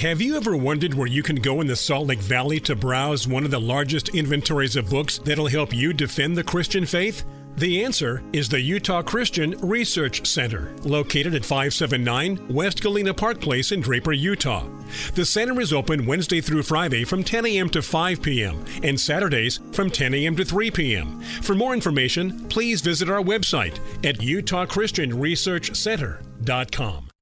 Have you ever wondered where you can go in the Salt Lake Valley to browse one of the largest inventories of books that'll help you defend the Christian faith? The answer is the Utah Christian Research Center, located at 579 West Galena Park Place in Draper, Utah. The center is open Wednesday through Friday from 10 a.m. to 5 p.m. and Saturdays from 10 a.m. to 3 p.m. For more information, please visit our website at utahchristianresearchcenter.com.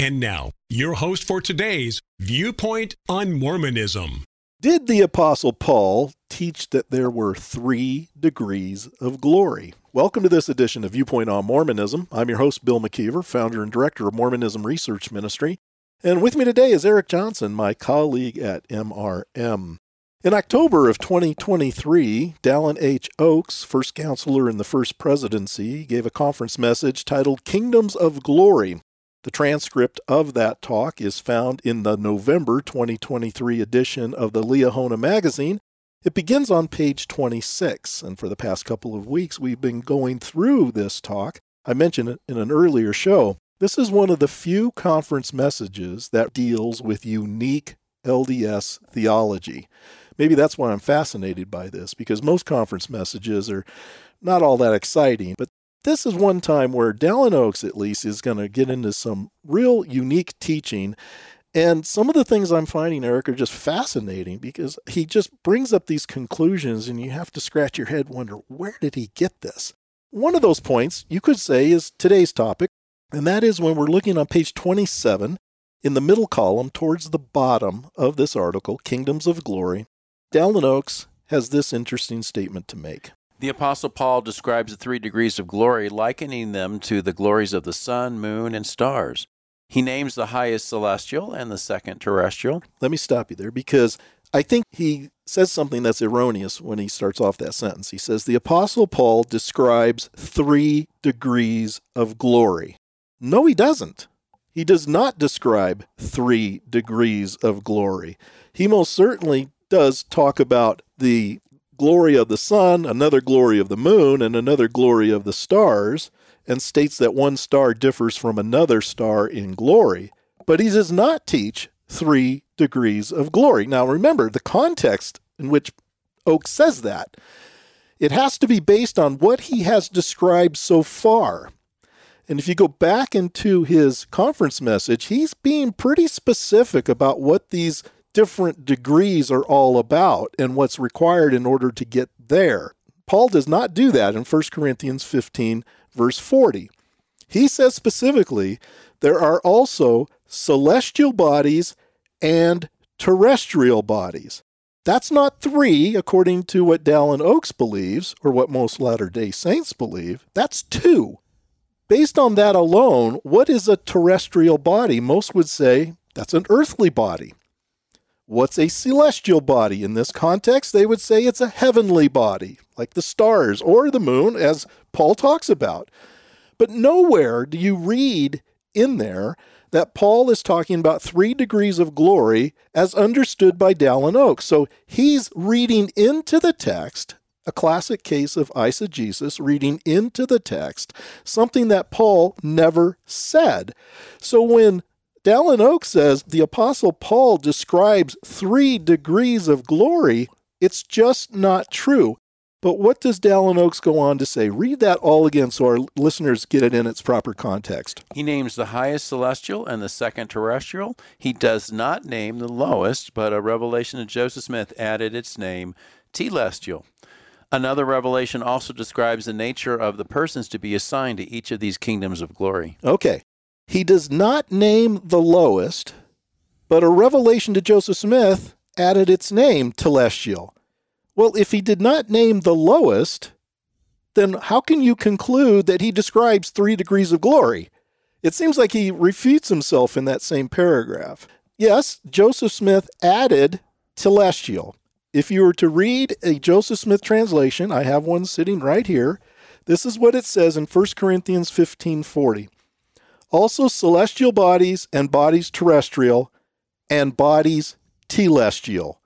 And now, your host for today's Viewpoint on Mormonism. Did the Apostle Paul teach that there were three degrees of glory? Welcome to this edition of Viewpoint on Mormonism. I'm your host, Bill McKeever, founder and director of Mormonism Research Ministry. And with me today is Eric Johnson, my colleague at MRM. In October of 2023, Dallin H. Oaks, first counselor in the First Presidency, gave a conference message titled Kingdoms of Glory the transcript of that talk is found in the November 2023 edition of the Liahona magazine. It begins on page 26, and for the past couple of weeks, we've been going through this talk. I mentioned it in an earlier show. This is one of the few conference messages that deals with unique LDS theology. Maybe that's why I'm fascinated by this, because most conference messages are not all that exciting, but this is one time where Dallin Oaks, at least, is going to get into some real unique teaching. And some of the things I'm finding, Eric, are just fascinating because he just brings up these conclusions, and you have to scratch your head, wonder where did he get this? One of those points you could say is today's topic, and that is when we're looking on page 27 in the middle column towards the bottom of this article, Kingdoms of Glory. Dallin Oaks has this interesting statement to make. The Apostle Paul describes the three degrees of glory, likening them to the glories of the sun, moon, and stars. He names the highest celestial and the second terrestrial. Let me stop you there because I think he says something that's erroneous when he starts off that sentence. He says, The Apostle Paul describes three degrees of glory. No, he doesn't. He does not describe three degrees of glory. He most certainly does talk about the glory of the sun, another glory of the moon, and another glory of the stars, and states that one star differs from another star in glory. But he does not teach three degrees of glory. Now remember the context in which Oak says that. It has to be based on what he has described so far. And if you go back into his conference message, he's being pretty specific about what these different degrees are all about and what's required in order to get there. Paul does not do that in 1 Corinthians 15, verse 40. He says specifically there are also celestial bodies and terrestrial bodies. That's not three, according to what Dallin Oaks believes, or what most Latter day Saints believe. That's two. Based on that alone, what is a terrestrial body? Most would say that's an earthly body. What's a celestial body? In this context, they would say it's a heavenly body, like the stars or the moon, as Paul talks about. But nowhere do you read in there that Paul is talking about three degrees of glory as understood by Dallin Oaks. So he's reading into the text, a classic case of eisegesis, reading into the text, something that Paul never said. So when Dallin Oak says the Apostle Paul describes three degrees of glory. It's just not true. But what does Dallin Oaks go on to say? Read that all again so our listeners get it in its proper context. He names the highest celestial and the second terrestrial. He does not name the lowest, but a revelation of Joseph Smith added its name, telestial. Another revelation also describes the nature of the persons to be assigned to each of these kingdoms of glory. Okay, he does not name the lowest, but a revelation to Joseph Smith added its name, Telestial. Well, if he did not name the lowest, then how can you conclude that he describes three degrees of glory? It seems like he refutes himself in that same paragraph. Yes, Joseph Smith added telestial. If you were to read a Joseph Smith translation, I have one sitting right here. This is what it says in 1 Corinthians 15:40. Also celestial bodies and bodies terrestrial and bodies telestial.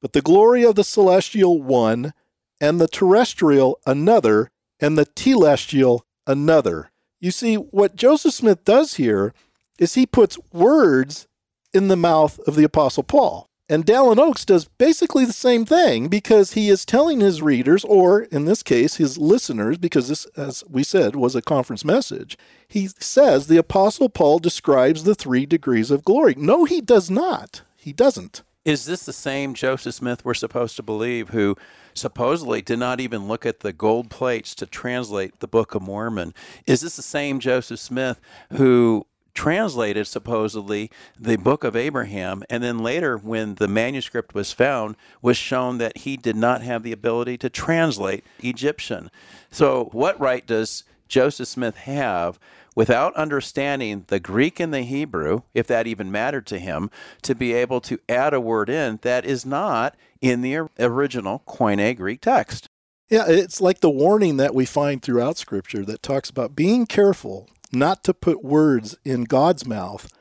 But the glory of the celestial one and the terrestrial another and the telestial another. You see, what Joseph Smith does here is he puts words in the mouth of the Apostle Paul. And Dallin Oaks does basically the same thing because he is telling his readers, or in this case, his listeners, because this, as we said, was a conference message. He says the Apostle Paul describes the three degrees of glory. No, he does not. He doesn't. Is this the same Joseph Smith we're supposed to believe who supposedly did not even look at the gold plates to translate the Book of Mormon? Is this the same Joseph Smith who translated supposedly the book of Abraham and then later when the manuscript was found was shown that he did not have the ability to translate Egyptian. So what right does Joseph Smith have without understanding the Greek and the Hebrew, if that even mattered to him, to be able to add a word in that is not in the original Koine Greek text? Yeah, it's like the warning that we find throughout Scripture that talks about being careful not to put words in God's mouth,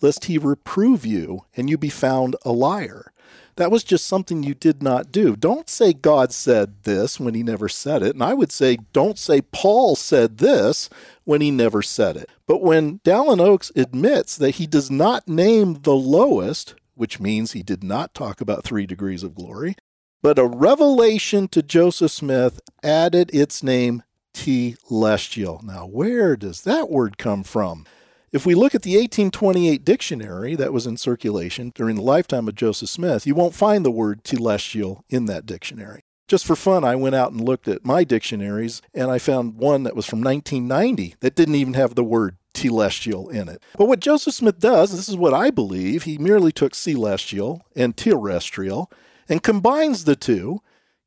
lest he reprove you and you be found a liar. That was just something you did not do. Don't say God said this when he never said it. And I would say, don't say Paul said this when he never said it. But when Dallin Oaks admits that he does not name the lowest, which means he did not talk about three degrees of glory, but a revelation to Joseph Smith added its name telestial. Now, where does that word come from? If we look at the 1828 dictionary that was in circulation during the lifetime of Joseph Smith, you won't find the word telestial in that dictionary. Just for fun, I went out and looked at my dictionaries and I found one that was from 1990 that didn't even have the word telestial in it. But what Joseph Smith does, this is what I believe, he merely took celestial and terrestrial and combines the two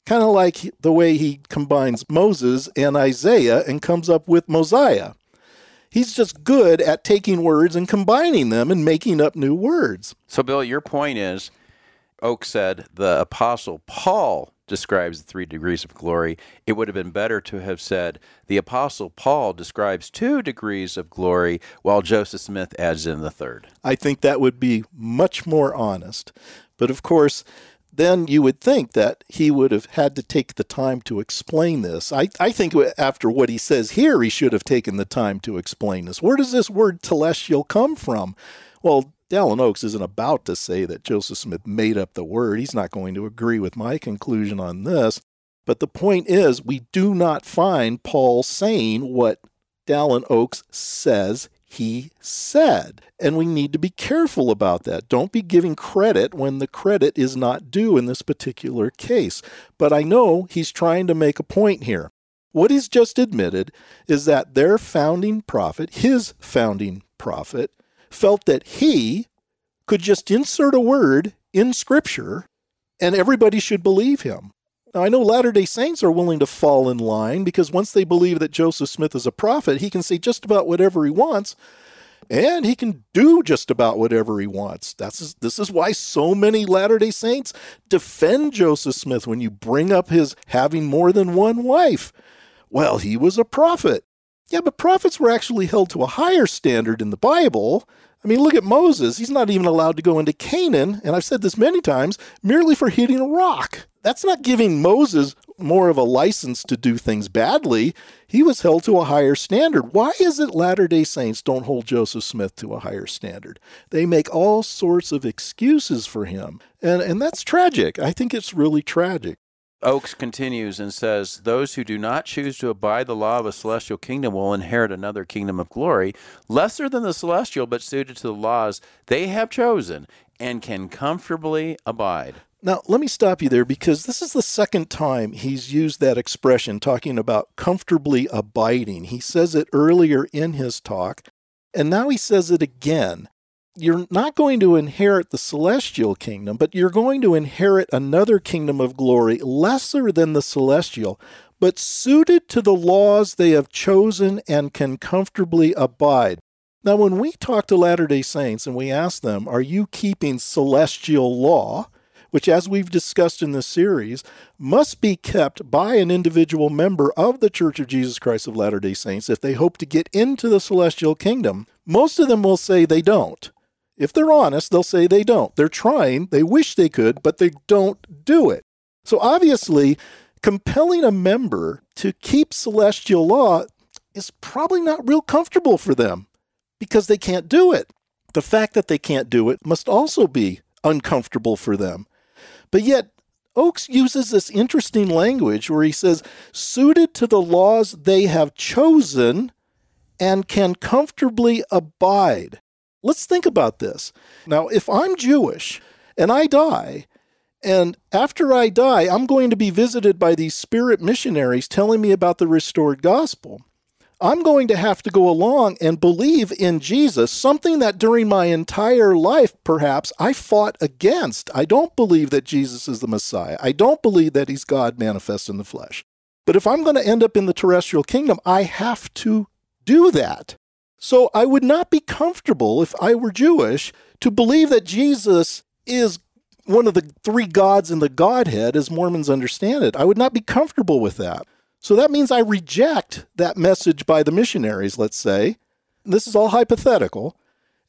kind of like the way he combines Moses and Isaiah and comes up with Mosiah. He's just good at taking words and combining them and making up new words. So, Bill, your point is Oak said the Apostle Paul describes the three degrees of glory. It would have been better to have said the Apostle Paul describes two degrees of glory while Joseph Smith adds in the third. I think that would be much more honest. But of course, then you would think that he would have had to take the time to explain this. I, I think after what he says here, he should have taken the time to explain this. Where does this word telestial come from? Well, Dallin Oaks isn't about to say that Joseph Smith made up the word. He's not going to agree with my conclusion on this. But the point is, we do not find Paul saying what Dallin Oaks says he said. And we need to be careful about that. Don't be giving credit when the credit is not due in this particular case. But I know he's trying to make a point here. What he's just admitted is that their founding prophet, his founding prophet, felt that he could just insert a word in Scripture and everybody should believe him. Now, I know Latter day Saints are willing to fall in line because once they believe that Joseph Smith is a prophet, he can say just about whatever he wants and he can do just about whatever he wants. That's this is why so many Latter-day Saints defend Joseph Smith when you bring up his having more than one wife. Well, he was a prophet. Yeah, but prophets were actually held to a higher standard in the Bible. I mean, look at Moses. He's not even allowed to go into Canaan, and I've said this many times, merely for hitting a rock. That's not giving Moses more of a license to do things badly. He was held to a higher standard. Why is it Latter day Saints don't hold Joseph Smith to a higher standard? They make all sorts of excuses for him. And, and that's tragic. I think it's really tragic. Oaks continues and says, Those who do not choose to abide the law of a celestial kingdom will inherit another kingdom of glory, lesser than the celestial, but suited to the laws they have chosen and can comfortably abide. Now, let me stop you there because this is the second time he's used that expression talking about comfortably abiding. He says it earlier in his talk, and now he says it again. You're not going to inherit the celestial kingdom, but you're going to inherit another kingdom of glory lesser than the celestial, but suited to the laws they have chosen and can comfortably abide. Now, when we talk to Latter day Saints and we ask them, Are you keeping celestial law? which, as we've discussed in this series, must be kept by an individual member of the Church of Jesus Christ of Latter day Saints if they hope to get into the celestial kingdom, most of them will say they don't. If they're honest, they'll say they don't. They're trying, they wish they could, but they don't do it. So obviously, compelling a member to keep celestial law is probably not real comfortable for them because they can't do it. The fact that they can't do it must also be uncomfortable for them. But yet, Oaks uses this interesting language where he says, suited to the laws they have chosen and can comfortably abide. Let's think about this. Now, if I'm Jewish and I die, and after I die, I'm going to be visited by these spirit missionaries telling me about the restored gospel. I'm going to have to go along and believe in Jesus, something that during my entire life, perhaps, I fought against. I don't believe that Jesus is the Messiah. I don't believe that he's God manifest in the flesh. But if I'm going to end up in the terrestrial kingdom, I have to do that. So I would not be comfortable, if I were Jewish, to believe that Jesus is one of the three gods in the Godhead as Mormons understand it. I would not be comfortable with that. So that means I reject that message by the missionaries, let's say. This is all hypothetical.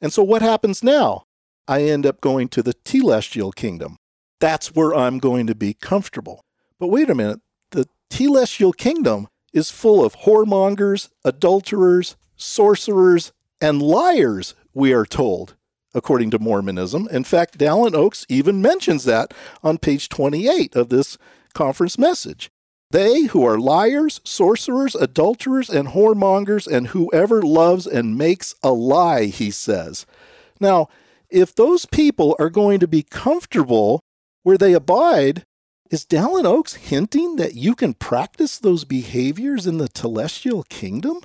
And so what happens now? I end up going to the telestial kingdom. That's where I'm going to be comfortable. But wait a minute. The telestial kingdom is full of whoremongers, adulterers, sorcerers, and liars, we are told, according to Mormonism. In fact, Dallin Oaks even mentions that on page 28 of this conference message. They who are liars, sorcerers, adulterers, and whoremongers, and whoever loves and makes a lie, he says. Now, if those people are going to be comfortable where they abide, is Dallin Oaks hinting that you can practice those behaviors in the telestial kingdom?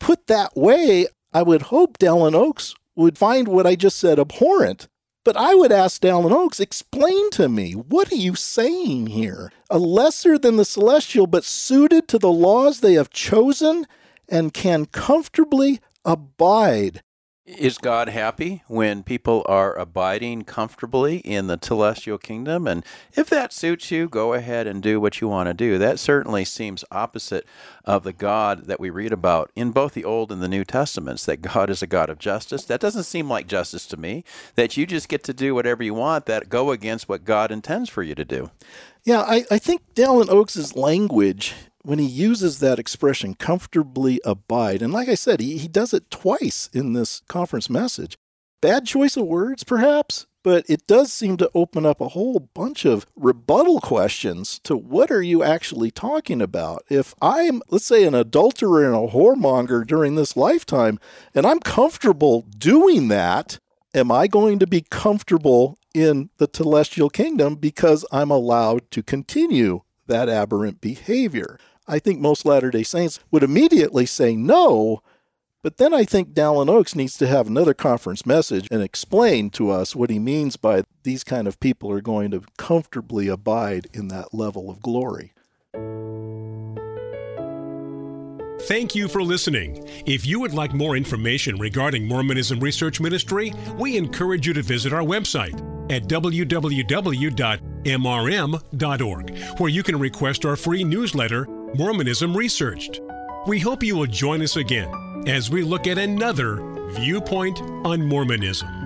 Put that way, I would hope Dallin Oaks would find what I just said abhorrent. But I would ask Dallin Oaks, explain to me, what are you saying here? A lesser than the celestial, but suited to the laws they have chosen and can comfortably abide. Is God happy when people are abiding comfortably in the celestial kingdom? And if that suits you, go ahead and do what you want to do. That certainly seems opposite of the God that we read about in both the Old and the New Testaments, that God is a God of justice. That doesn't seem like justice to me, that you just get to do whatever you want that go against what God intends for you to do. Yeah, I, I think Dallin Oaks' language when he uses that expression, comfortably abide, and like I said, he, he does it twice in this conference message. Bad choice of words, perhaps, but it does seem to open up a whole bunch of rebuttal questions to what are you actually talking about? If I'm, let's say, an adulterer and a whoremonger during this lifetime, and I'm comfortable doing that, am I going to be comfortable in the celestial kingdom because I'm allowed to continue that aberrant behavior? I think most Latter day Saints would immediately say no. But then I think Dallin Oaks needs to have another conference message and explain to us what he means by these kind of people are going to comfortably abide in that level of glory. Thank you for listening. If you would like more information regarding Mormonism Research Ministry, we encourage you to visit our website at www.mrm.org, where you can request our free newsletter Mormonism Researched. We hope you will join us again as we look at another viewpoint on Mormonism.